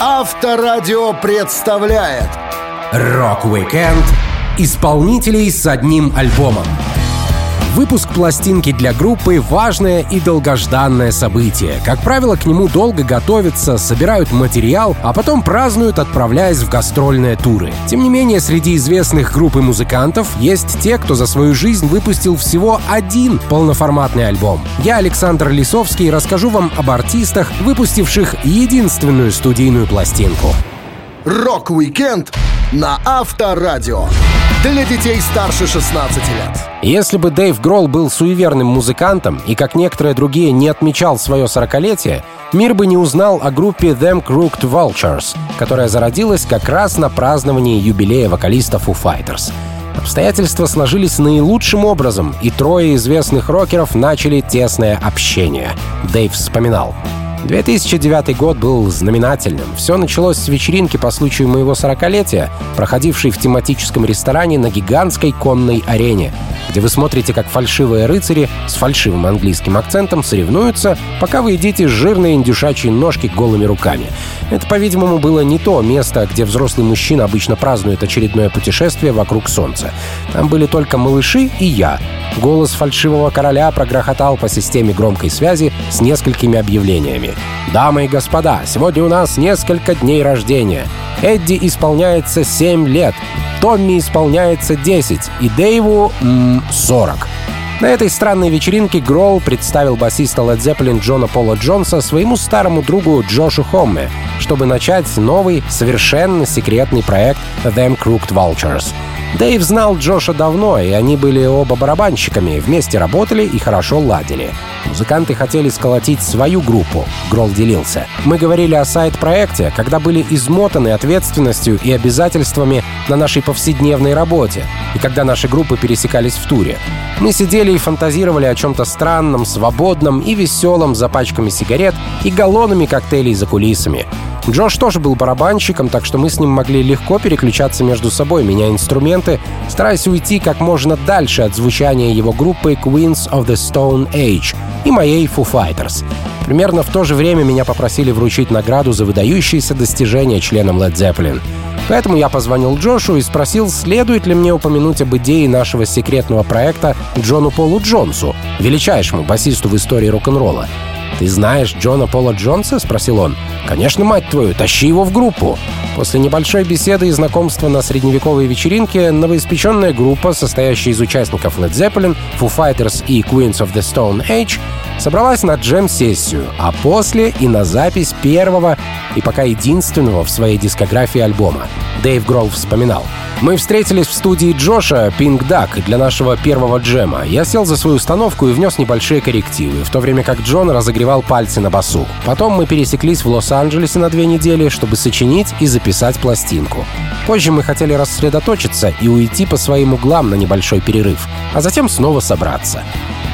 Авторадио представляет Rock-weekend исполнителей с одним альбомом. Выпуск пластинки для группы — важное и долгожданное событие. Как правило, к нему долго готовятся, собирают материал, а потом празднуют, отправляясь в гастрольные туры. Тем не менее, среди известных групп и музыкантов есть те, кто за свою жизнь выпустил всего один полноформатный альбом. Я, Александр Лисовский, расскажу вам об артистах, выпустивших единственную студийную пластинку. Rock-weekend на Авторадио. Для детей старше 16 лет. Если бы Дэйв Гролл был суеверным музыкантом и, как некоторые другие, не отмечал свое сорокалетие, мир бы не узнал о группе Them Crooked Vultures, которая зародилась как раз на праздновании юбилея вокалиста Foo Fighters. Обстоятельства сложились наилучшим образом, и трое известных рокеров начали тесное общение. Дэйв вспоминал. 2009 год был знаменательным. Все началось с вечеринки по случаю моего 40-летия, проходившей в тематическом ресторане на гигантской конной арене, где вы смотрите, как фальшивые рыцари с фальшивым английским акцентом соревнуются, пока вы едите жирные индюшачьи ножки голыми руками. Это, по-видимому, было не то место, где взрослый мужчина обычно празднует очередное путешествие вокруг Солнца. Там были только малыши и я. Голос фальшивого короля прогрохотал по системе громкой связи с несколькими объявлениями. «Дамы и господа, сегодня у нас несколько дней рождения. Эдди исполняется 7 лет, Томми исполняется 10 и Дэйву м, 40. На этой странной вечеринке Гроул представил басиста Led Zeppelin Джона Пола Джонса своему старому другу Джошу Хомме, чтобы начать новый, совершенно секретный проект Them Crooked Vultures — Дэйв знал Джоша давно, и они были оба барабанщиками, вместе работали и хорошо ладили. Музыканты хотели сколотить свою группу, Грол делился. Мы говорили о сайт-проекте, когда были измотаны ответственностью и обязательствами на нашей повседневной работе, и когда наши группы пересекались в туре. Мы сидели и фантазировали о чем-то странном, свободном и веселом за пачками сигарет и галлонами коктейлей за кулисами. Джош тоже был барабанщиком, так что мы с ним могли легко переключаться между собой, меняя инструменты, стараясь уйти как можно дальше от звучания его группы Queens of the Stone Age и моей Foo Fighters. Примерно в то же время меня попросили вручить награду за выдающиеся достижения членам Led Zeppelin. Поэтому я позвонил Джошу и спросил, следует ли мне упомянуть об идее нашего секретного проекта Джону Полу Джонсу, величайшему басисту в истории рок-н-ролла. «Ты знаешь Джона Пола Джонса?» — спросил он. «Конечно, мать твою, тащи его в группу!» После небольшой беседы и знакомства на средневековой вечеринке новоиспеченная группа, состоящая из участников Led Zeppelin, Foo Fighters и Queens of the Stone Age, собралась на джем-сессию, а после и на запись первого и пока единственного в своей дискографии альбома. Дэйв Гролл вспоминал. Мы встретились в студии Джоша Pink Duck для нашего первого джема. Я сел за свою установку и внес небольшие коррективы, в то время как Джон разогревал пальцы на басу. Потом мы пересеклись в Лос-Анджелесе на две недели, чтобы сочинить и записать пластинку. Позже мы хотели рассредоточиться и уйти по своим углам на небольшой перерыв, а затем снова собраться.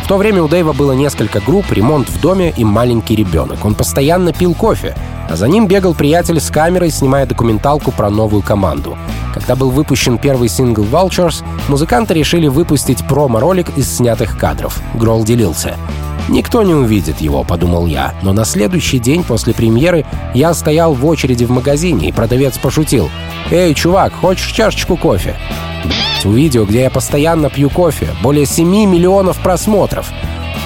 В то время у Дэйва было несколько групп, ремонт в доме и маленький ребенок. Он постоянно пил кофе, а за ним бегал приятель с камерой, снимая документалку про новую команду. Когда был выпущен первый сингл «Vultures», музыканты решили выпустить промо-ролик из снятых кадров. Гролл делился. «Никто не увидит его», — подумал я. Но на следующий день после премьеры я стоял в очереди в магазине, и продавец пошутил. «Эй, чувак, хочешь чашечку кофе?» У видео, где я постоянно пью кофе, более 7 миллионов просмотров.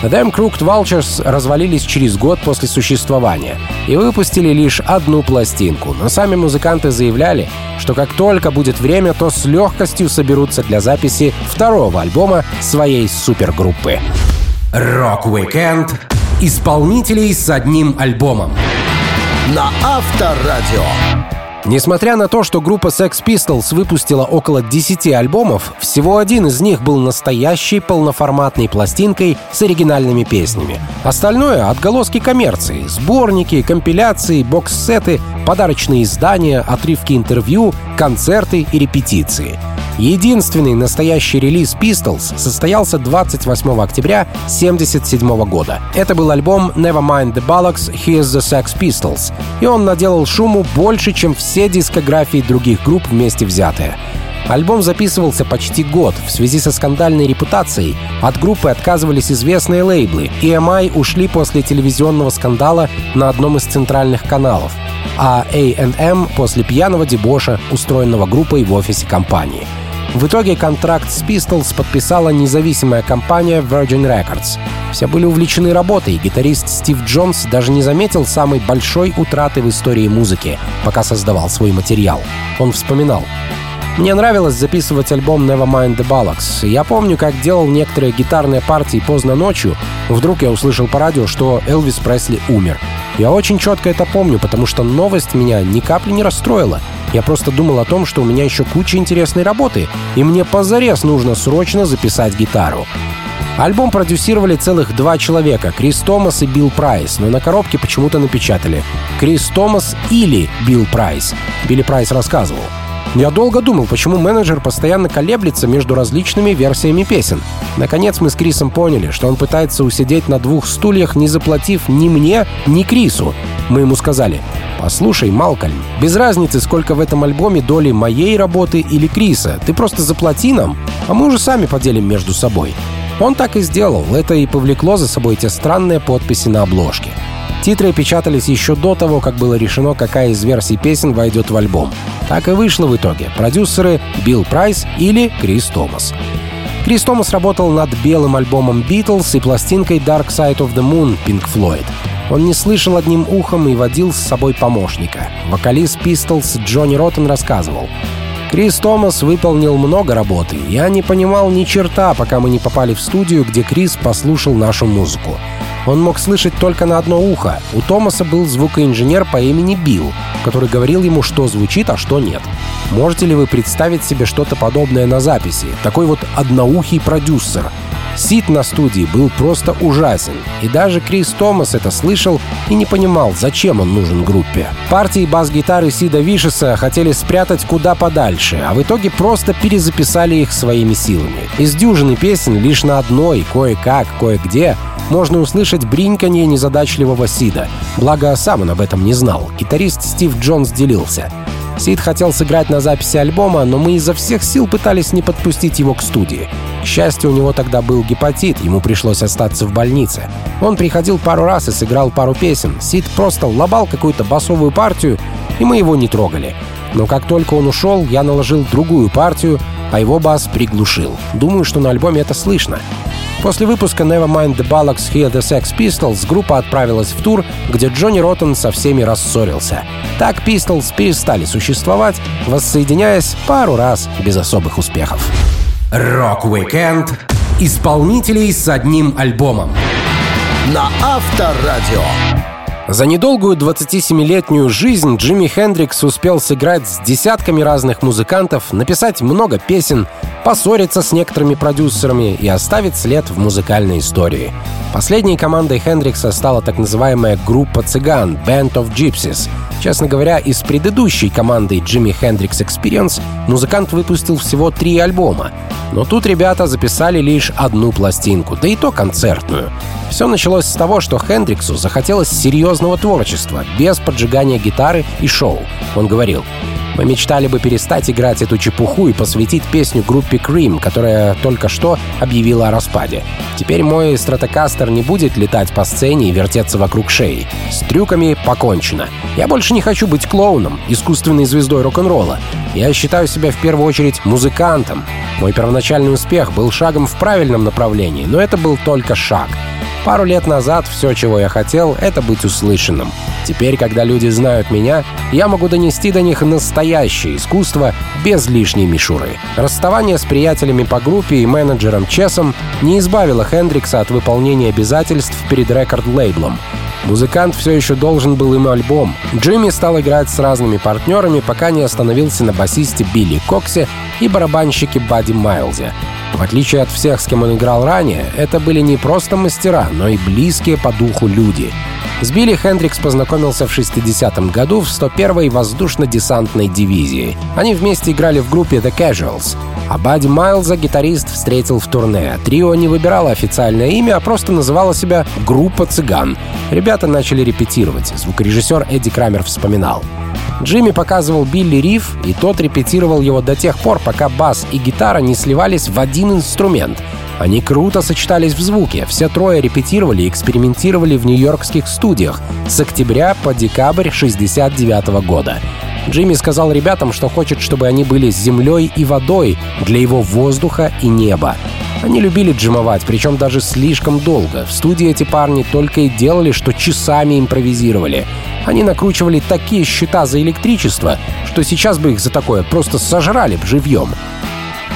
Them Crooked Vultures развалились через год после существования и выпустили лишь одну пластинку, но сами музыканты заявляли, что как только будет время, то с легкостью соберутся для записи второго альбома своей супергруппы. Рок-викенд исполнителей с одним альбомом на Авторадио. Несмотря на то, что группа Sex Pistols выпустила около 10 альбомов, всего один из них был настоящей полноформатной пластинкой с оригинальными песнями. Остальное — отголоски коммерции, сборники, компиляции, бокс-сеты, подарочные издания, отрывки интервью, концерты и репетиции — Единственный настоящий релиз Pistols состоялся 28 октября 1977 года. Это был альбом Nevermind the Bollocks, Here's the Sex Pistols, и он наделал шуму больше, чем все дискографии других групп вместе взятые. Альбом записывался почти год. В связи со скандальной репутацией от группы отказывались известные лейблы. EMI ушли после телевизионного скандала на одном из центральных каналов. а A&M после пьяного дебоша, устроенного группой в офисе компании. В итоге контракт с Pistols подписала независимая компания Virgin Records. Все были увлечены работой, гитарист Стив Джонс даже не заметил самой большой утраты в истории музыки, пока создавал свой материал. Он вспоминал. Мне нравилось записывать альбом Nevermind the Bollocks. Я помню, как делал некоторые гитарные партии поздно ночью. Вдруг я услышал по радио, что Элвис Пресли умер. Я очень четко это помню, потому что новость меня ни капли не расстроила. Я просто думал о том, что у меня еще куча интересной работы, и мне позарез нужно срочно записать гитару. Альбом продюсировали целых два человека — Крис Томас и Билл Прайс, но на коробке почему-то напечатали «Крис Томас или Билл Прайс». Билли Прайс рассказывал — я долго думал, почему менеджер постоянно колеблется между различными версиями песен. Наконец мы с Крисом поняли, что он пытается усидеть на двух стульях, не заплатив ни мне, ни Крису. Мы ему сказали, «Послушай, Малкольм, без разницы, сколько в этом альбоме доли моей работы или Криса. Ты просто заплати нам, а мы уже сами поделим между собой». Он так и сделал. Это и повлекло за собой те странные подписи на обложке. Титры печатались еще до того, как было решено, какая из версий песен войдет в альбом. Так и вышло в итоге. Продюсеры Билл Прайс или Крис Томас. Крис Томас работал над белым альбомом Beatles и пластинкой Dark Side of the Moon Pink Floyd. Он не слышал одним ухом и водил с собой помощника. Вокалист Pistols Джонни Роттен рассказывал. Крис Томас выполнил много работы. Я не понимал ни черта, пока мы не попали в студию, где Крис послушал нашу музыку. Он мог слышать только на одно ухо. У Томаса был звукоинженер по имени Билл, который говорил ему, что звучит, а что нет. Можете ли вы представить себе что-то подобное на записи? Такой вот одноухий продюсер. Сид на студии был просто ужасен, и даже Крис Томас это слышал и не понимал, зачем он нужен группе. Партии бас-гитары Сида Вишеса хотели спрятать куда подальше, а в итоге просто перезаписали их своими силами. Из дюжины песен лишь на одной, кое-как, кое-где, можно услышать бринканье незадачливого Сида. Благо, сам он об этом не знал. Гитарист Стив Джонс делился. Сид хотел сыграть на записи альбома, но мы изо всех сил пытались не подпустить его к студии. К счастью, у него тогда был гепатит, ему пришлось остаться в больнице. Он приходил пару раз и сыграл пару песен. Сид просто лобал какую-то басовую партию, и мы его не трогали. Но как только он ушел, я наложил другую партию, а его бас приглушил. Думаю, что на альбоме это слышно. После выпуска Never Mind the Bollocks, Here's the Sex Pistols группа отправилась в тур, где Джонни Роттен со всеми рассорился. Так Pistols перестали существовать, воссоединяясь пару раз без особых успехов. Рок-викенд исполнителей с одним альбомом. На Авторадио. За недолгую 27-летнюю жизнь Джимми Хендрикс успел сыграть с десятками разных музыкантов, написать много песен, поссориться с некоторыми продюсерами и оставить след в музыкальной истории. Последней командой Хендрикса стала так называемая группа цыган Band of Gypsies. Честно говоря, из предыдущей команды Jimi Hendrix Experience музыкант выпустил всего три альбома. Но тут ребята записали лишь одну пластинку, да и то концертную. Все началось с того, что Хендриксу захотелось серьезного творчества, без поджигания гитары и шоу. Он говорил, мы мечтали бы перестать играть эту чепуху и посвятить песню группе Cream, которая только что объявила о распаде. Теперь мой стратокастер не будет летать по сцене и вертеться вокруг шеи. С трюками покончено. Я больше не хочу быть клоуном, искусственной звездой рок-н-ролла. Я считаю себя в первую очередь музыкантом. Мой первоначальный успех был шагом в правильном направлении, но это был только шаг. Пару лет назад все, чего я хотел, это быть услышанным. Теперь, когда люди знают меня, я могу донести до них настоящее искусство без лишней мишуры. Расставание с приятелями по группе и менеджером Чесом не избавило Хендрикса от выполнения обязательств перед рекорд-лейблом. Музыкант все еще должен был им альбом. Джимми стал играть с разными партнерами, пока не остановился на басисте Билли Коксе и барабанщике Бадди Майлзе. В отличие от всех, с кем он играл ранее, это были не просто мастера, но и близкие по духу люди. С Билли Хендрикс познакомился в 60-м году в 101-й воздушно-десантной дивизии. Они вместе играли в группе The Casuals. А Бадди Майлза гитарист встретил в турне. Трио не выбирало официальное имя, а просто называло себя «Группа цыган». Ребята начали репетировать. Звукорежиссер Эдди Крамер вспоминал. Джимми показывал Билли риф, и тот репетировал его до тех пор, пока бас и гитара не сливались в один инструмент. Они круто сочетались в звуке. Все трое репетировали и экспериментировали в нью-йоркских студиях с октября по декабрь 69 года. Джимми сказал ребятам, что хочет, чтобы они были землей и водой для его воздуха и неба. Они любили джимовать, причем даже слишком долго. В студии эти парни только и делали, что часами импровизировали. Они накручивали такие счета за электричество, что сейчас бы их за такое просто сожрали б живьем.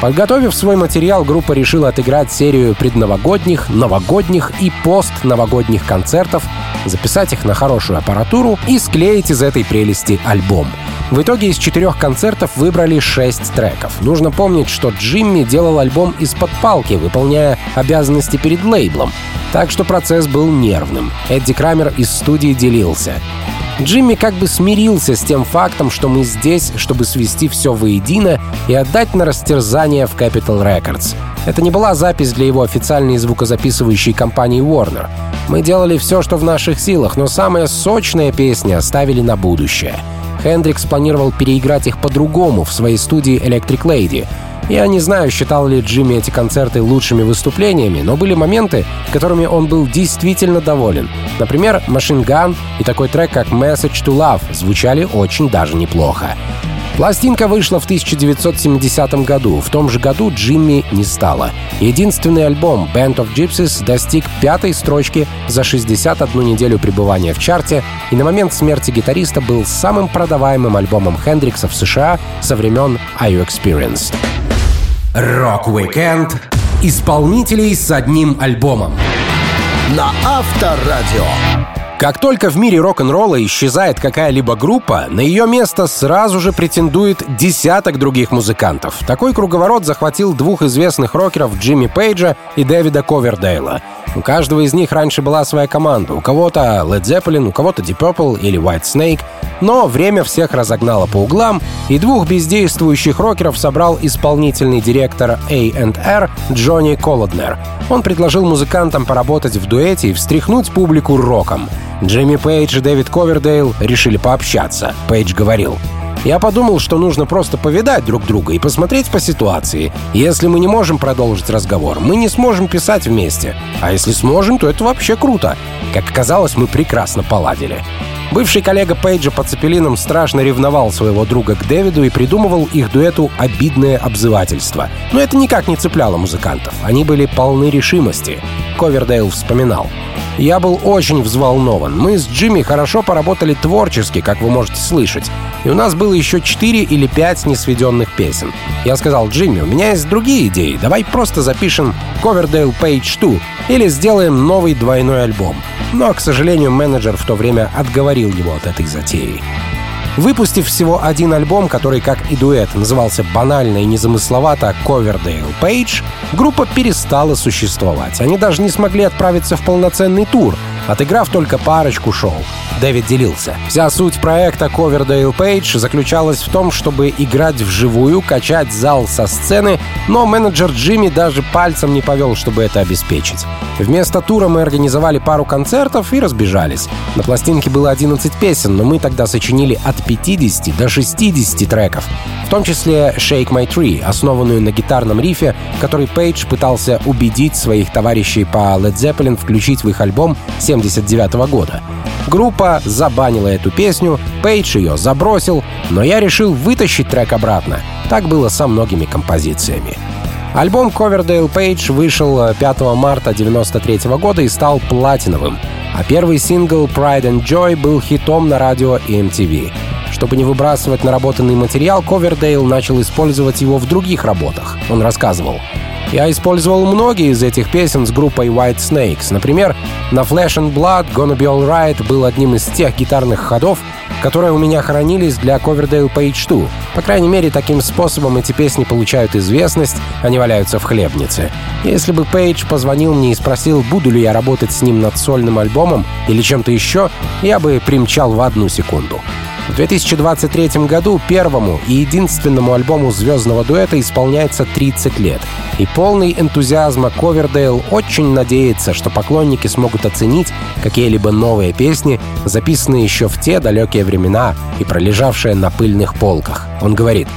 Подготовив свой материал, группа решила отыграть серию предновогодних, новогодних и постновогодних концертов, записать их на хорошую аппаратуру и склеить из этой прелести альбом. В итоге из четырех концертов выбрали шесть треков. Нужно помнить, что Джимми делал альбом из-под палки, выполняя обязанности перед лейблом. Так что процесс был нервным. Эдди Крамер из студии делился. Джимми как бы смирился с тем фактом, что мы здесь, чтобы свести все воедино и отдать на растерзание в Capitol Records. Это не была запись для его официальной звукозаписывающей компании Warner. Мы делали все, что в наших силах, но самая сочная песня оставили на будущее. Хендрикс планировал переиграть их по-другому в своей студии Electric Lady — я не знаю, считал ли Джимми эти концерты лучшими выступлениями, но были моменты, которыми он был действительно доволен. Например, Machine Gun и такой трек, как Message to Love, звучали очень даже неплохо. Пластинка вышла в 1970 году. В том же году Джимми не стало. Единственный альбом Band of Gypsys достиг пятой строчки за 61 неделю пребывания в чарте и на момент смерти гитариста был самым продаваемым альбомом Хендрикса в США со времен Are You Experienced? Рок-викенд исполнителей с одним альбомом. На Авторадио. Как только в мире рок-н-ролла исчезает какая-либо группа, на ее место сразу же претендует десяток других музыкантов. Такой круговорот захватил двух известных рокеров Джимми Пейджа и Дэвида Ковердейла. У каждого из них раньше была своя команда. У кого-то Led Zeppelin, у кого-то Deep Purple или White Snake. Но время всех разогнало по углам, и двух бездействующих рокеров собрал исполнительный директор A&R Джонни Колоднер. Он предложил музыкантам поработать в дуэте и встряхнуть публику роком. Джимми Пейдж и Дэвид Ковердейл решили пообщаться. Пейдж говорил, я подумал, что нужно просто повидать друг друга и посмотреть по ситуации. Если мы не можем продолжить разговор, мы не сможем писать вместе. А если сможем, то это вообще круто. Как оказалось, мы прекрасно поладили. Бывший коллега Пейджа по цепелинам страшно ревновал своего друга к Дэвиду и придумывал их дуэту обидное обзывательство. Но это никак не цепляло музыкантов. Они были полны решимости. Ковердейл вспоминал. Я был очень взволнован. Мы с Джимми хорошо поработали творчески, как вы можете слышать. И у нас было еще 4 или 5 несведенных песен. Я сказал, Джимми, у меня есть другие идеи. Давай просто запишем Coverdale Page 2 или сделаем новый двойной альбом. Но, к сожалению, менеджер в то время отговорил его от этой затеи. Выпустив всего один альбом, который, как и дуэт, назывался банально и незамысловато «Ковердейл Пейдж», группа перестала существовать. Они даже не смогли отправиться в полноценный тур, отыграв только парочку шоу. Дэвид делился. Вся суть проекта Coverdale Page заключалась в том, чтобы играть вживую, качать зал со сцены, но менеджер Джимми даже пальцем не повел, чтобы это обеспечить. Вместо тура мы организовали пару концертов и разбежались. На пластинке было 11 песен, но мы тогда сочинили от 50 до 60 треков, в том числе «Shake My Tree», основанную на гитарном рифе, который Пейдж пытался убедить своих товарищей по Led Zeppelin включить в их альбом 79 года. Группа забанила эту песню, Пейдж ее забросил, но я решил вытащить трек обратно. Так было со многими композициями. Альбом Coverdale Page вышел 5 марта 1993 года и стал платиновым, а первый сингл Pride and Joy был хитом на радио и MTV. Чтобы не выбрасывать наработанный материал, Ковердейл начал использовать его в других работах. Он рассказывал. Я использовал многие из этих песен с группой White Snakes. Например, на Flash and Blood Gonna Be Alright был одним из тех гитарных ходов, которые у меня хранились для Coverdale Page 2. По крайней мере, таким способом эти песни получают известность, они валяются в хлебнице. Если бы Пейдж позвонил мне и спросил, буду ли я работать с ним над сольным альбомом или чем-то еще, я бы примчал в одну секунду. В 2023 году первому и единственному альбому звездного дуэта исполняется 30 лет. И полный энтузиазма Ковердейл очень надеется, что поклонники смогут оценить какие-либо новые песни, записанные еще в те далекие времена и пролежавшие на пыльных полках. Он говорит,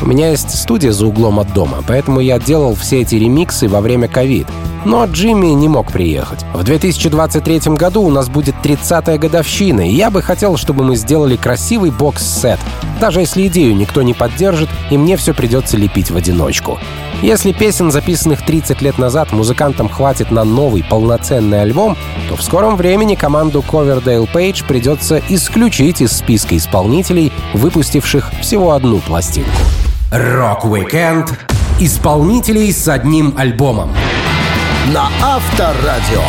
У меня есть студия за углом от дома, поэтому я делал все эти ремиксы во время ковид. Но Джимми не мог приехать. В 2023 году у нас будет 30-я годовщина, и я бы хотел, чтобы мы сделали красивый бокс-сет. Даже если идею никто не поддержит, и мне все придется лепить в одиночку. Если песен, записанных 30 лет назад, музыкантам хватит на новый полноценный альбом, то в скором времени команду Coverdale Page придется исключить из списка исполнителей, выпустивших всего одну пластинку. Рок-викенд исполнителей с одним альбомом на Авторадио.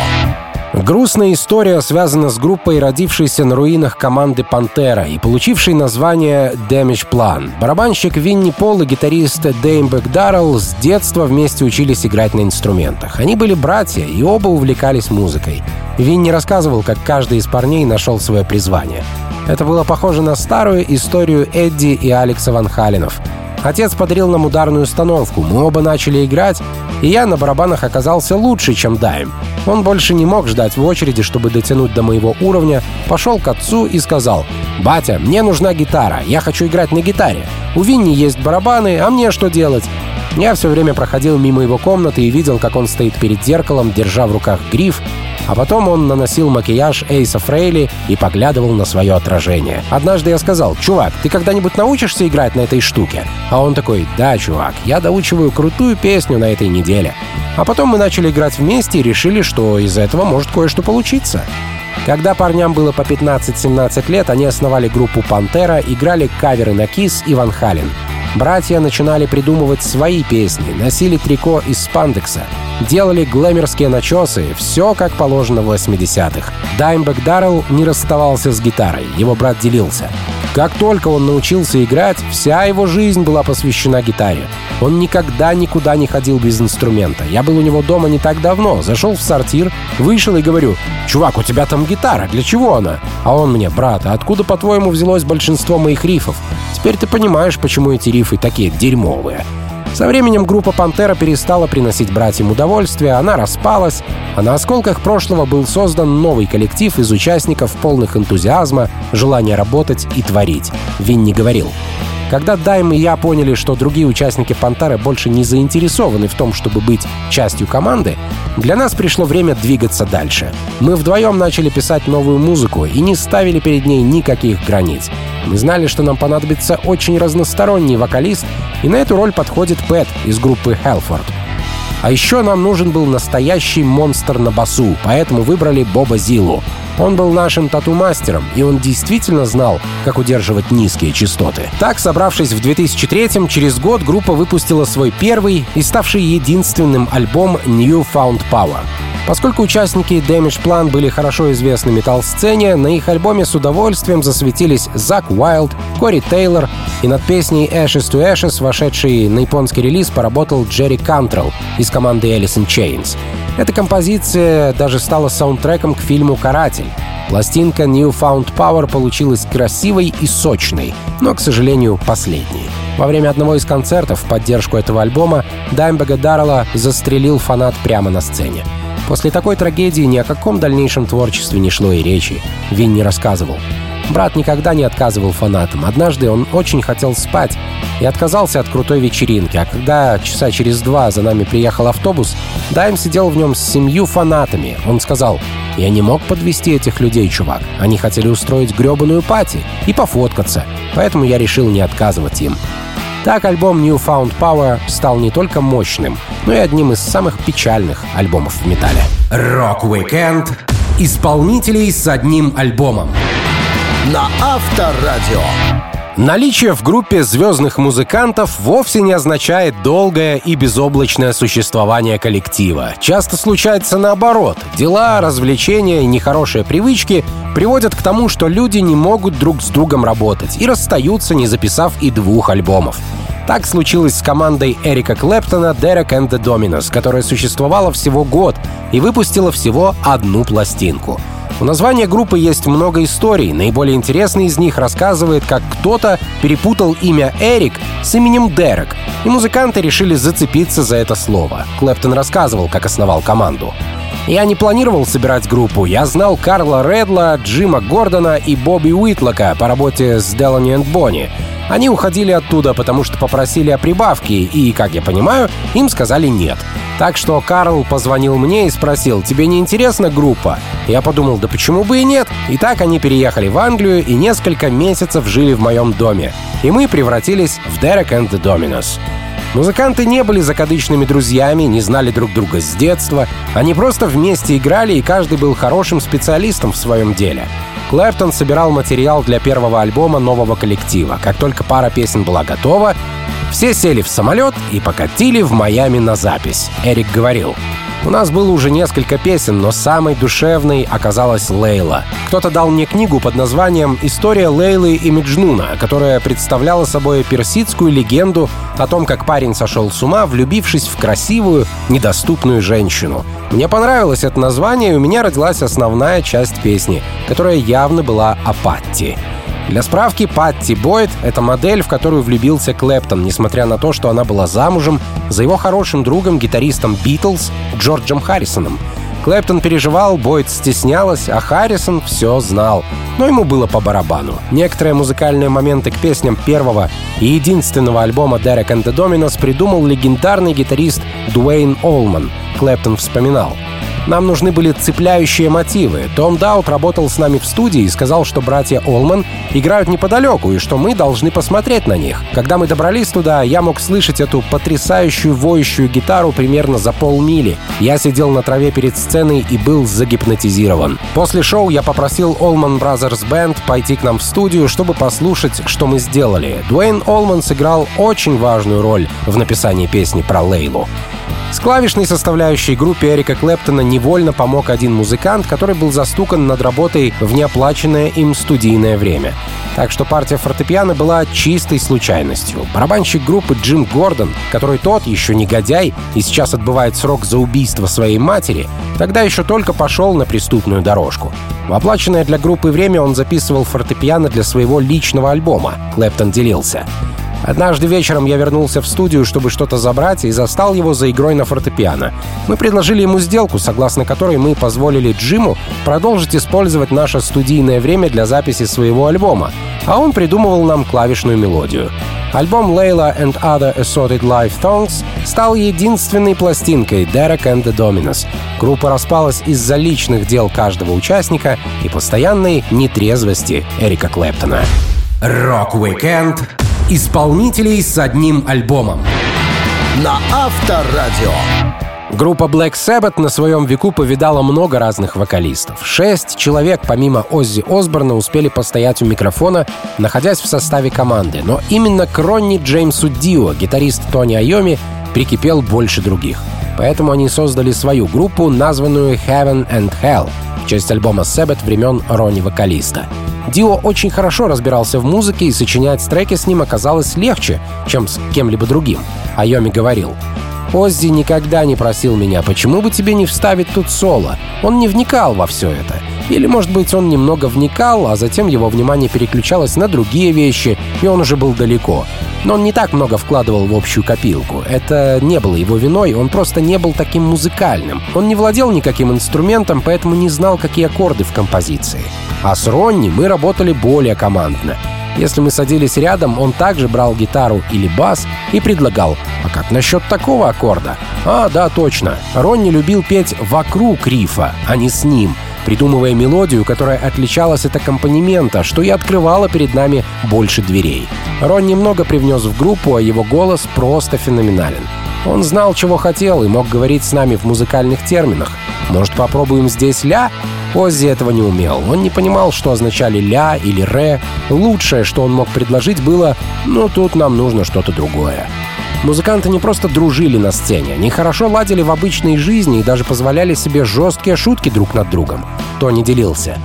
Грустная история связана с группой, родившейся на руинах команды «Pantera» и получившей название «Damageplan». Барабанщик Винни Пол и гитарист Даймбэг Даррелл с детства вместе учились играть на инструментах. Они были братья и оба увлекались музыкой. Винни рассказывал, как каждый из парней нашел свое призвание. Это было похоже на старую историю Эдди и Алекса Ван Халинов — Отец подарил нам ударную установку, мы оба начали играть, и я на барабанах оказался лучше, чем Дайм. Он больше не мог ждать в очереди, чтобы дотянуть до моего уровня, пошел к отцу и сказал, «Батя, мне нужна гитара, я хочу играть на гитаре. У Винни есть барабаны, а мне что делать?» Я все время проходил мимо его комнаты и видел, как он стоит перед зеркалом, держа в руках гриф, а потом он наносил макияж Эйса Фрейли и поглядывал на свое отражение. Однажды я сказал, «Чувак, ты когда-нибудь научишься играть на этой штуке?» А он такой, «Да, чувак, я доучиваю крутую песню на этой неделе». А потом мы начали играть вместе и решили, что из этого может кое-что получиться. Когда парням было по 15-17 лет, они основали группу «Пантера», играли каверы на Кис и Ван Хален. Братья начинали придумывать свои песни, носили трико из спандекса, делали глэмерские начесы, все как положено в 80-х. Даймбек Даррелл не расставался с гитарой, его брат делился. Как только он научился играть, вся его жизнь была посвящена гитаре. Он никогда никуда не ходил без инструмента. Я был у него дома не так давно, зашел в сортир, вышел и говорю, «Чувак, у тебя там гитара, для чего она?» А он мне, «Брат, а откуда, по-твоему, взялось большинство моих рифов? Теперь ты понимаешь, почему эти рифы такие дерьмовые». Со временем группа «Пантера» перестала приносить братьям удовольствие, она распалась, а на осколках прошлого был создан новый коллектив из участников полных энтузиазма, желания работать и творить. Винни говорил, когда Дайм и я поняли, что другие участники «Пантары» больше не заинтересованы в том, чтобы быть частью команды, для нас пришло время двигаться дальше. Мы вдвоем начали писать новую музыку и не ставили перед ней никаких границ. Мы знали, что нам понадобится очень разносторонний вокалист, и на эту роль подходит Пэт из группы Hellford. А еще нам нужен был настоящий монстр на басу, поэтому выбрали Боба Зилу. Он был нашим тату-мастером, и он действительно знал, как удерживать низкие частоты. Так, собравшись в 2003-м, через год группа выпустила свой первый и ставший единственным альбом New Found Power. Поскольку участники Damage Plan были хорошо известны метал-сцене, на их альбоме с удовольствием засветились Зак Уайлд, Кори Тейлор, и над песней Ashes to Ashes, вошедший на японский релиз, поработал Джерри Кантрелл из команды Alice in Chains. Эта композиция даже стала саундтреком к фильму «Каратель». Пластинка New Found Power получилась красивой и сочной, но, к сожалению, последней. Во время одного из концертов в поддержку этого альбома Даймбега Даррелла застрелил фанат прямо на сцене. После такой трагедии ни о каком дальнейшем творчестве не шло и речи. Винни рассказывал. Брат никогда не отказывал фанатам. Однажды он очень хотел спать и отказался от крутой вечеринки. А когда часа через два за нами приехал автобус, Дайм сидел в нем с семью фанатами. Он сказал, «Я не мог подвести этих людей, чувак. Они хотели устроить гребаную пати и пофоткаться, поэтому я решил не отказывать им». Так альбом New Found Power стал не только мощным, но и одним из самых печальных альбомов в металле. Рок-викенд исполнителей с одним альбомом. На Авторадио. Наличие в группе звездных музыкантов вовсе не означает долгое и безоблачное существование коллектива. Часто случается наоборот. Дела, развлечения и нехорошие привычки приводят к тому, что люди не могут друг с другом работать и расстаются, не записав и двух альбомов. Так случилось с командой Эрика Клэптона «Derek and the Dominos», которая существовала всего год и выпустила всего одну пластинку. У названия группы есть много историй. Наиболее интересный из них рассказывает, как кто-то перепутал имя Эрик с именем Дерек, и музыканты решили зацепиться за это слово. Клэптон рассказывал, как основал команду. Я не планировал собирать группу. Я знал Карла Редла, Джима Гордона и Бобби Уитлока по работе с Делани и Бонни. Они уходили оттуда, потому что попросили о прибавке, и, как я понимаю, им сказали нет. Так что Карл позвонил мне и спросил, «Тебе не интересна группа?» Я подумал, да почему бы и нет? И так они переехали в Англию и несколько месяцев жили в моем доме. И мы превратились в Derek and the Dominos. Музыканты не были закадычными друзьями, не знали друг друга с детства. Они просто вместе играли, и каждый был хорошим специалистом в своем деле. Клэптон собирал материал для первого альбома нового коллектива. Как только пара песен была готова, все сели в самолет и покатили в Майами на запись. Эрик говорил, у нас было уже несколько песен, но самой душевной оказалась Лейла. Кто-то дал мне книгу под названием «История Лейлы и Меджнуна», которая представляла собой персидскую легенду о том, как парень сошел с ума, влюбившись в красивую, недоступную женщину. Мне понравилось это название, и у меня родилась основная часть песни, которая явно была о Патти. Для справки, Патти Бойд — это модель, в которую влюбился Клэптон, несмотря на то, что она была замужем за его хорошим другом, гитаристом Битлз Джорджем Харрисоном. Клэптон переживал, Бойд стеснялась, а Харрисон все знал. Но ему было по барабану. Некоторые музыкальные моменты к песням первого и единственного альбома Derek and the Dominos придумал легендарный гитарист Дуэйн Олман. Клэптон вспоминал. Нам нужны были цепляющие мотивы. Том Даут работал с нами в студии и сказал, что братья Олман играют неподалеку и что мы должны посмотреть на них. Когда мы добрались туда, я мог слышать эту потрясающую воющую гитару примерно за полмили. Я сидел на траве перед сценой и был загипнотизирован. После шоу я попросил Олман Brothers Band пойти к нам в студию, чтобы послушать, что мы сделали. Дуэйн Олман сыграл очень важную роль в написании песни про Лейлу. С клавишной составляющей группе Эрика Клэптона невольно помог один музыкант, который был застукан над работой в неоплаченное им студийное время. Так что партия фортепиано была чистой случайностью. Барабанщик группы Джим Гордон, который тот еще негодяй и сейчас отбывает срок за убийство своей матери, тогда еще только пошел на преступную дорожку. В оплаченное для группы время он записывал фортепиано для своего личного альбома. Клэптон делился. Однажды вечером я вернулся в студию, чтобы что-то забрать, и застал его за игрой на фортепиано. Мы предложили ему сделку, согласно которой мы позволили Джиму продолжить использовать наше студийное время для записи своего альбома, а он придумывал нам клавишную мелодию. Альбом «Layla and Other Assorted Love Songs» стал единственной пластинкой Derek and the Dominos. Группа распалась из-за личных дел каждого участника и постоянной нетрезвости Эрика Клэптона. Рок-викенд исполнителей с одним альбомом. На Авторадио. Группа Black Sabbath на своем веку повидала много разных вокалистов. Шесть человек помимо Оззи Осборна успели постоять у микрофона, находясь в составе команды. Но именно к Ронни Джеймсу Дио, гитарист Тони Айоми, прикипел больше других. Поэтому они создали свою группу, названную Heaven and Hell, в честь альбома Sabbath времен Ронни вокалиста. Дио очень хорошо разбирался в музыке, и сочинять треки с ним оказалось легче, чем с кем-либо другим. Айоми говорил, Оззи никогда не просил меня, почему бы тебе не вставить тут соло. Он не вникал во все это. Или, может быть, он немного вникал, а затем его внимание переключалось на другие вещи, и он уже был далеко. Но он не так много вкладывал в общую копилку. Это не было его виной, он просто не был таким музыкальным. Он не владел никаким инструментом, поэтому не знал, какие аккорды в композиции. А с Ронни мы работали более командно. Если мы садились рядом, он также брал гитару или бас и предлагал «А как насчет такого аккорда?» «А, да, точно. Ронни любил петь вокруг рифа, а не с ним придумывая мелодию, которая отличалась от аккомпанемента, что и открывало перед нами больше дверей. Рон немного привнес в группу, а его голос просто феноменален. Он знал, чего хотел, и мог говорить с нами в музыкальных терминах. Может, попробуем здесь «ля»? Оззи этого не умел. Он не понимал, что означали «ля» или «ре». Лучшее, что он мог предложить, было «ну, тут нам нужно что-то другое». Музыканты не просто дружили на сцене, они хорошо ладили в обычной жизни и даже позволяли себе жесткие шутки друг над другом. Тони делился.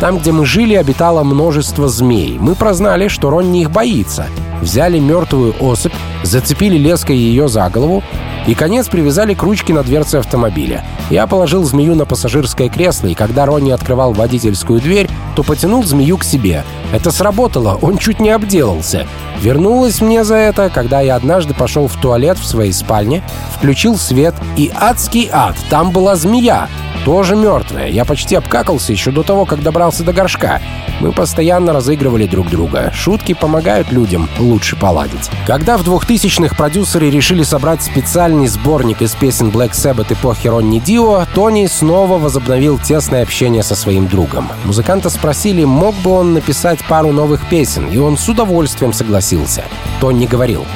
Там, где мы жили, обитало множество змей. Мы прознали, что Ронни их боится. Взяли мертвую особь, зацепили леской ее за голову и конец привязали к ручке на дверце автомобиля. Я положил змею на пассажирское кресло, и когда Ронни открывал водительскую дверь, то потянул змею к себе. Это сработало, он чуть не обделался. Вернулась мне за это, когда я однажды пошел в туалет в своей спальне, включил свет и адский ад, там была змея, тоже мертвая. Я почти обкакался еще до того, как добрался до горшка. Мы постоянно разыгрывали друг друга. Шутки помогают людям лучше поладить. Когда в 2000-х продюсеры решили собрать специальный сборник из песен Black Sabbath эпохи Ронни Дио, Тони снова возобновил тесное общение со своим другом. Музыканта спросили, мог бы он написать пару новых песен, и он с удовольствием согласился. Тони говорил,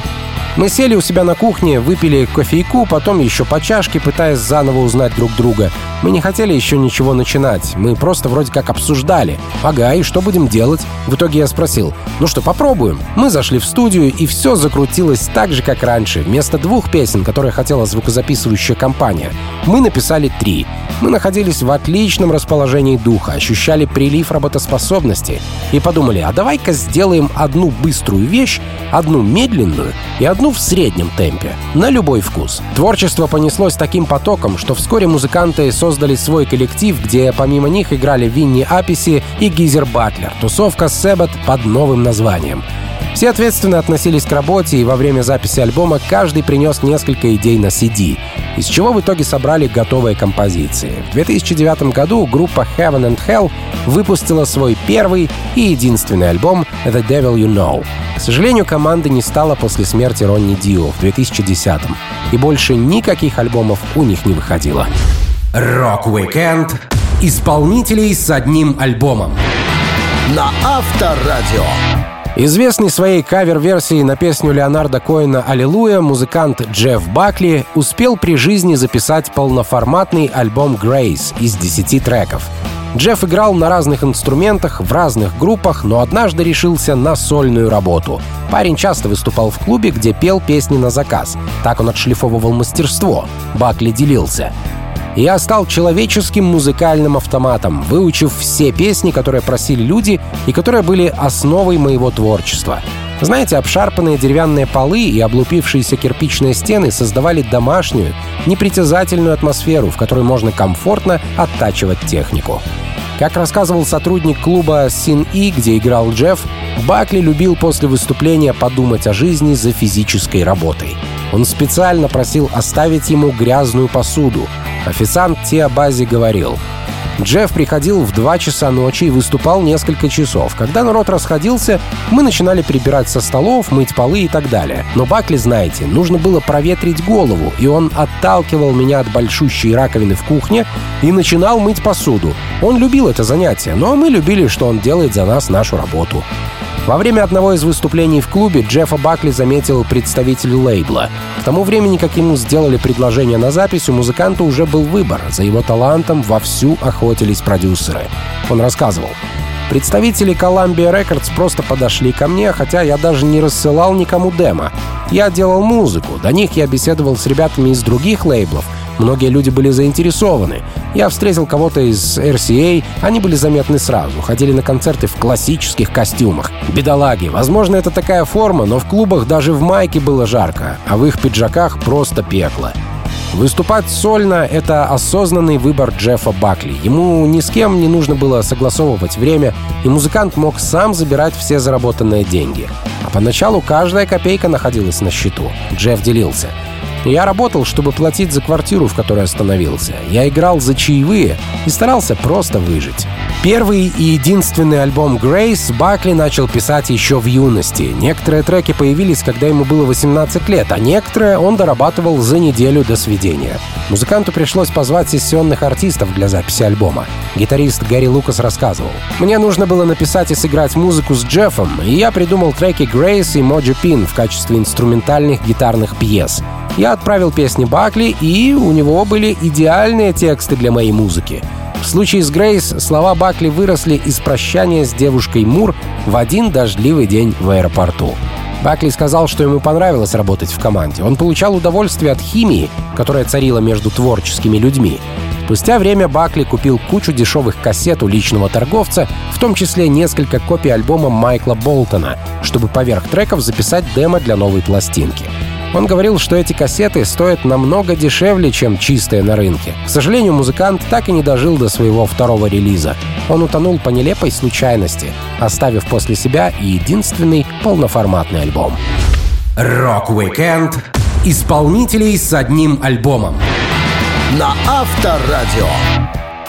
мы сели у себя на кухне, выпили кофейку, потом еще по чашке, пытаясь заново узнать друг друга. Мы не хотели еще ничего начинать, мы просто вроде как обсуждали. Ага, и что будем делать? В итоге я спросил, ну что, попробуем? Мы зашли в студию, и все закрутилось так же, как раньше. Вместо двух песен, которые хотела звукозаписывающая компания, мы написали три. Мы находились в отличном расположении духа, ощущали прилив работоспособности и подумали, а давай-ка сделаем одну быструю вещь, одну медленную и одну ну в среднем темпе, на любой вкус. Творчество понеслось таким потоком, что вскоре музыканты создали свой коллектив, где помимо них играли Винни Аписи и Гизер Батлер, тусовка Сэббат под новым названием. Все ответственно относились к работе, и во время записи альбома каждый принес несколько идей на CD, из чего в итоге собрали готовые композиции. В 2009 году группа Heaven and Hell выпустила свой первый и единственный альбом The Devil You Know. К сожалению, команды не стало после смерти Ронни Дио в 2010 и больше никаких альбомов у них не выходило. Рок-викенд исполнителей с одним альбомом на Авторадио. Известный своей кавер-версией на песню Леонарда Коэна «Аллилуйя» музыкант Джефф Бакли успел при жизни записать полноформатный альбом «Grace» из 10 треков. Джефф играл на разных инструментах, в разных группах, но однажды решился на сольную работу. Парень часто выступал в клубе, где пел песни на заказ. Так он отшлифовывал мастерство. Бакли делился. Я стал человеческим музыкальным автоматом, выучив все песни, которые просили люди и которые были основой моего творчества. Знаете, обшарпанные деревянные полы и облупившиеся кирпичные стены создавали домашнюю, непритязательную атмосферу, в которой можно комфортно оттачивать технику. Как рассказывал сотрудник клуба Sin E, где играл Джефф, Бакли любил после выступления подумать о жизни за физической работой. Он специально просил оставить ему грязную посуду, Официант Теобази говорил, Джефф приходил в 2 часа ночи и выступал несколько часов. Когда народ расходился, мы начинали прибирать со столов, мыть полы и так далее. Но Бакли, знаете, нужно было проветрить голову, и он отталкивал меня от большущей раковины в кухне и начинал мыть посуду. Он любил это занятие, но мы любили, что он делает за нас нашу работу. Во время одного из выступлений в клубе Джеффа Бакли заметил представитель лейбла. К тому времени, как ему сделали предложение на запись, у музыканта уже был выбор. За его талантом вовсю охотились продюсеры. Он рассказывал. Представители Columbia Records просто подошли ко мне, хотя я даже не рассылал никому демо. Я делал музыку, до них я беседовал с ребятами из других лейблов — Многие люди были заинтересованы. Я встретил кого-то из RCA, они были заметны сразу, ходили на концерты в классических костюмах. Бедолаги, возможно, это такая форма, но в клубах даже в майке было жарко, а в их пиджаках просто пекло. Выступать сольно — это осознанный выбор Джеффа Бакли. Ему ни с кем не нужно было согласовывать время, и музыкант мог сам забирать все заработанные деньги. А поначалу каждая копейка находилась на счету. Джефф делился — я работал, чтобы платить за квартиру, в которой остановился. Я играл за чаевые и старался просто выжить. Первый и единственный альбом Grace Бакли начал писать еще в юности. Некоторые треки появились, когда ему было 18 лет, а некоторые он дорабатывал за неделю до сведения. Музыканту пришлось позвать сессионных артистов для записи альбома. Гитарист Гарри Лукас рассказывал. «Мне нужно было написать и сыграть музыку с Джеффом, и я придумал треки Grace и Mojo Pin в качестве инструментальных гитарных пьес. Я отправил песни Бакли, и у него были идеальные тексты для моей музыки. В случае с Грейс слова Бакли выросли из прощания с девушкой Мур в один дождливый день в аэропорту. Бакли сказал, что ему понравилось работать в команде. Он получал удовольствие от химии, которая царила между творческими людьми. Спустя время Бакли купил кучу дешевых кассет у личного торговца, в том числе несколько копий альбома Майкла Болтона, чтобы поверх треков записать демо для новой пластинки. Он говорил, что эти кассеты стоят намного дешевле, чем чистые на рынке. К сожалению, музыкант так и не дожил до своего второго релиза. Он утонул по нелепой случайности, оставив после себя единственный полноформатный альбом. Рок-викенд исполнителей с одним альбомом. На Авторадио.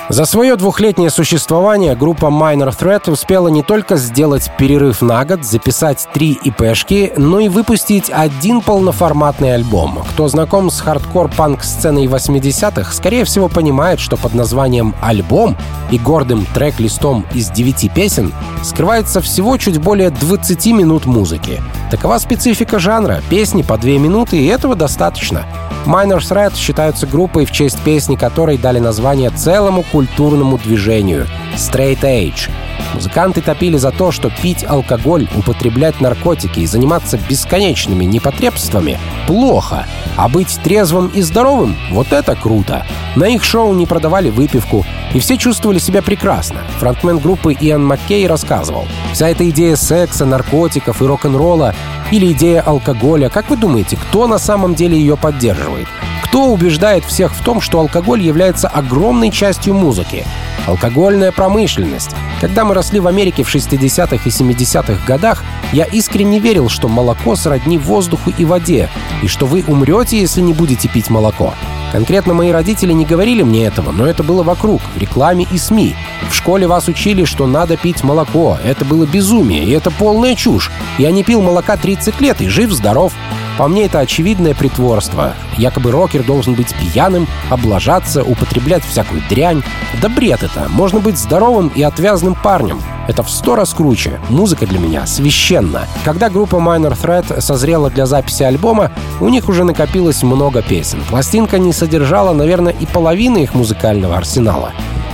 За свое двухлетнее существование группа Minor Threat успела не только сделать перерыв на год, записать три EP шки, но и выпустить один полноформатный альбом. Кто знаком с хардкор-панк-сценой 80-х, скорее всего понимает, что под названием «альбом» и гордым трек-листом из девяти песен скрывается всего чуть более 20 минут музыки. Такова специфика жанра. Песни по две минуты, и этого достаточно. Minor Threat считаются группой, в честь песни которой дали название целому культурному движению — Straight Age. Музыканты топили за то, что пить алкоголь, употреблять наркотики и заниматься бесконечными непотребствами — плохо, а быть трезвым и здоровым — вот это круто. На их шоу не продавали выпивку, и все чувствовали себя прекрасно. Фронтмен группы Иоанн Маккей рассказывал. Вся эта идея секса, наркотиков и рок-н-ролла или идея алкоголя, как вы думаете, кто на самом деле ее поддерживает? Кто убеждает всех в том, что алкоголь является огромной частью музыки? Алкогольная промышленность. Когда мы росли в Америке в 60-х и 70-х годах, я искренне верил, что молоко сродни воздуху и воде, и что вы умрете, если не будете пить молоко. Конкретно мои родители не говорили мне этого, но это было вокруг, в рекламе и СМИ. В школе вас учили, что надо пить молоко. Это было безумие, и это полная чушь. Я не пил молока 30 лет и жив-здоров. По мне, это очевидное притворство. Якобы рокер должен быть пьяным, облажаться, употреблять всякую дрянь. Да бред это. Можно быть здоровым и отвязным парнем. Это в сто раз круче. Музыка для меня священна. Когда группа Minor Threat созрела для записи альбома, у них уже накопилось много песен. Пластинка не содержала, наверное, и половины их музыкального арсенала.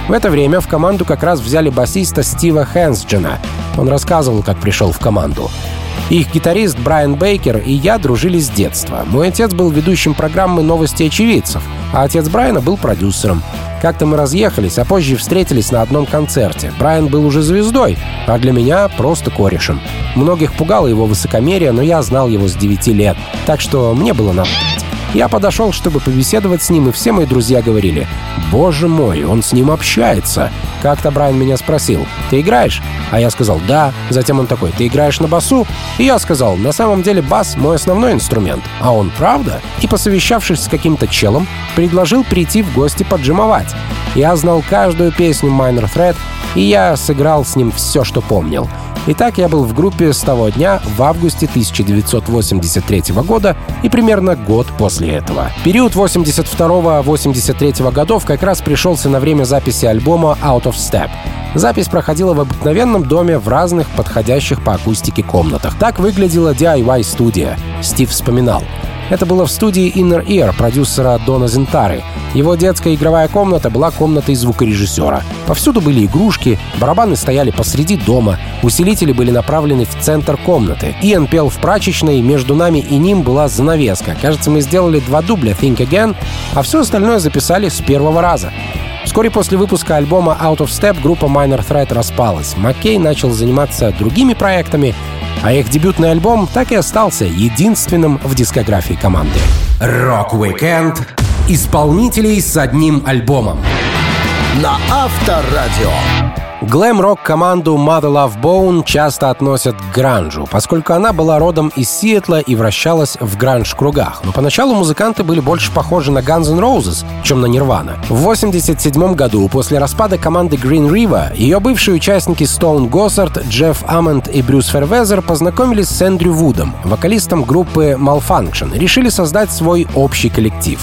В это время в команду как раз взяли басиста Стива Хэнсджена. Он рассказывал, как пришел в команду. Их гитарист Брайан Бейкер и я дружили с детства. Мой отец был ведущим программы «Новости очевидцев», а отец Брайана был продюсером. Как-то мы разъехались, а позже встретились на одном концерте. Брайан был уже звездой, а для меня просто корешем. Многих пугало его высокомерие, но я знал его с 9 лет, так что мне было на я подошел, чтобы побеседовать с ним, и все мои друзья говорили, «Боже мой, он с ним общается». Как-то Брайан меня спросил, «Ты играешь?» А я сказал, «Да». Затем он такой, «Ты играешь на басу?» И я сказал, «На самом деле бас — мой основной инструмент». А он, «Правда?» И посовещавшись с каким-то челом, предложил прийти в гости поджимовать. Я знал каждую песню Minor Threat, и я сыграл с ним все, что помнил — Итак, я был в группе с того дня в августе 1983 года и примерно год после этого. Период 82-83 годов как раз пришелся на время записи альбома Out of Step. Запись проходила в обыкновенном доме в разных подходящих по акустике комнатах. Так выглядела DIY-студия. Стив вспоминал. Это было в студии Inner Ear продюсера Дона Зентары. Его детская игровая комната была комнатой звукорежиссера. Повсюду были игрушки, барабаны стояли посреди дома, усилители были направлены в центр комнаты. Иэн пел в прачечной, между нами и ним была занавеска. Кажется, мы сделали два дубля Think Again, а все остальное записали с первого раза. Вскоре после выпуска альбома Out of Step группа Minor Threat распалась. Маккей начал заниматься другими проектами, а их дебютный альбом так и остался единственным в дискографии команды. Рок-викенд исполнителей с одним альбомом. На Авторадио. Глэм-рок команду Mother Love Bone часто относят к гранжу, поскольку она была родом из Сиэтла и вращалась в гранж-кругах. Но поначалу музыканты были больше похожи на Guns N' Roses, чем на Nirvana. В 1987 году, после распада команды Green River, ее бывшие участники Стоун Госсард, Джефф Амент и Брюс Фэйрвезер познакомились с Эндрю Вудом, вокалистом группы Malfunkshun, решили создать свой общий коллектив.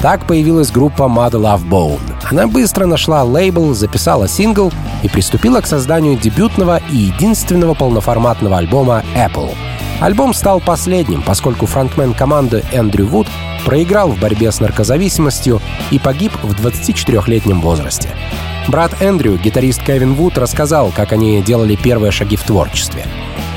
Так появилась группа Mother Love Bone. Она быстро нашла лейбл, записала сингл и приступила к созданию дебютного и единственного полноформатного альбома Apple. Альбом стал последним, поскольку фронтмен команды Эндрю Вуд проиграл в борьбе с наркозависимостью и погиб в 24-летнем возрасте. Брат Эндрю, гитарист Кевин Вуд, рассказал, как они делали первые шаги в творчестве.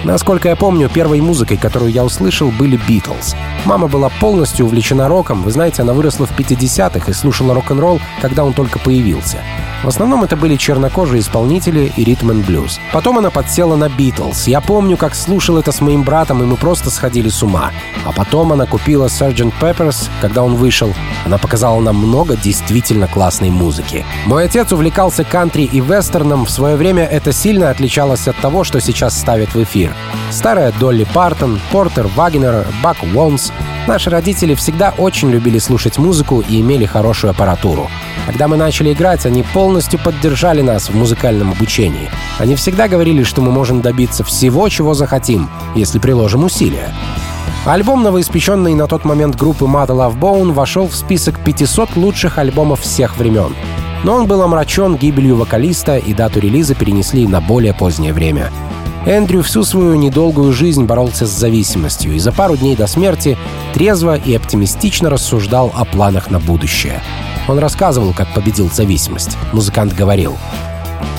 Насколько я помню, первой музыкой, которую я услышал, были Битлз. Мама была полностью увлечена роком. Вы знаете, она выросла в 50-х и слушала рок-н-ролл, когда он только появился. В основном это были чернокожие исполнители и ритм and блюз. Потом она подсела на Битлз. Я помню, как слушал это с моим братом, и мы просто сходили с ума. А потом она купила Sgt. Peppers, когда он вышел. Она показала нам много действительно классной музыки. Мой отец увлекался кантри и вестерном. В свое время это сильно отличалось от того, что сейчас ставят в эфир. Старая Долли Партон, Портер Вагнер, Бак Уолмс. Наши родители всегда очень любили слушать музыку и имели хорошую аппаратуру. Когда мы начали играть, они полностью поддержали нас в музыкальном обучении. Они всегда говорили, что мы можем добиться всего, чего захотим, если приложим усилия. Альбом новоиспеченный на тот момент группы Mother Love Bone вошел в список 500 лучших альбомов всех времен. Но он был омрачен гибелью вокалиста, и дату релиза перенесли на более позднее время. Эндрю всю свою недолгую жизнь боролся с зависимостью и за пару дней до смерти трезво и оптимистично рассуждал о планах на будущее. Он рассказывал, как победил зависимость. Музыкант говорил,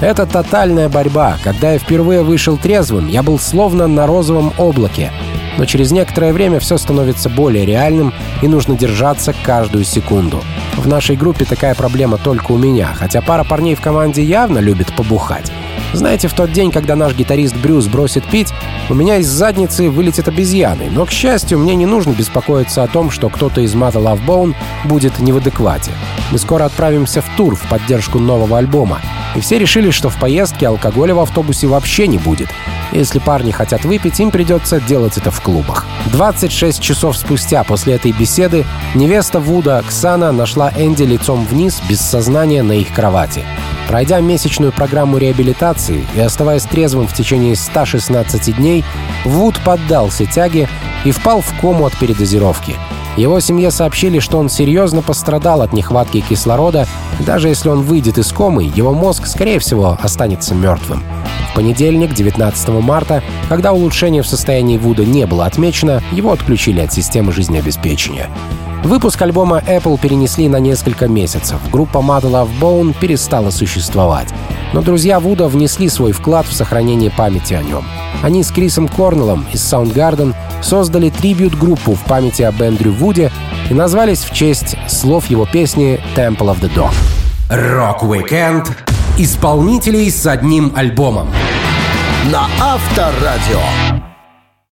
«Это тотальная борьба. Когда я впервые вышел трезвым, я был словно на розовом облаке. Но через некоторое время все становится более реальным, и нужно держаться каждую секунду. В нашей группе такая проблема только у меня, хотя пара парней в команде явно любит побухать. Знаете, в тот день, когда наш гитарист Брюс бросит пить, у меня из задницы вылетит обезьяны. Но, к счастью, мне не нужно беспокоиться о том, что кто-то из Mother Love Bone будет не в адеквате. Мы скоро отправимся в тур в поддержку нового альбома. И все решили, что в поездке алкоголя в автобусе вообще не будет. Если парни хотят выпить, им придется делать это в клубах. 26 часов спустя после этой беседы невеста Вуда, Оксана, нашла Энди лицом вниз, без сознания на их кровати. Пройдя месячную программу реабилитации и оставаясь трезвым в течение 116 дней, Вуд поддался тяге и впал в кому от передозировки. Его семье сообщили, что он серьезно пострадал от нехватки кислорода, даже если он выйдет из комы, его мозг, скорее всего, останется мертвым. В понедельник, 19 марта, когда улучшение в состоянии Вуда не было отмечено, его отключили от системы жизнеобеспечения. Выпуск альбома Apple перенесли на несколько месяцев. Группа Mother Love Bone перестала существовать. Но друзья Вуда внесли свой вклад в сохранение памяти о нем. Они с Крисом Корнеллом из Soundgarden создали трибют-группу в памяти об Эндрю Вуде и назвались в честь слов его песни «Temple of the Dog». Рок-викенд исполнителей с одним альбомом. На Авторадио.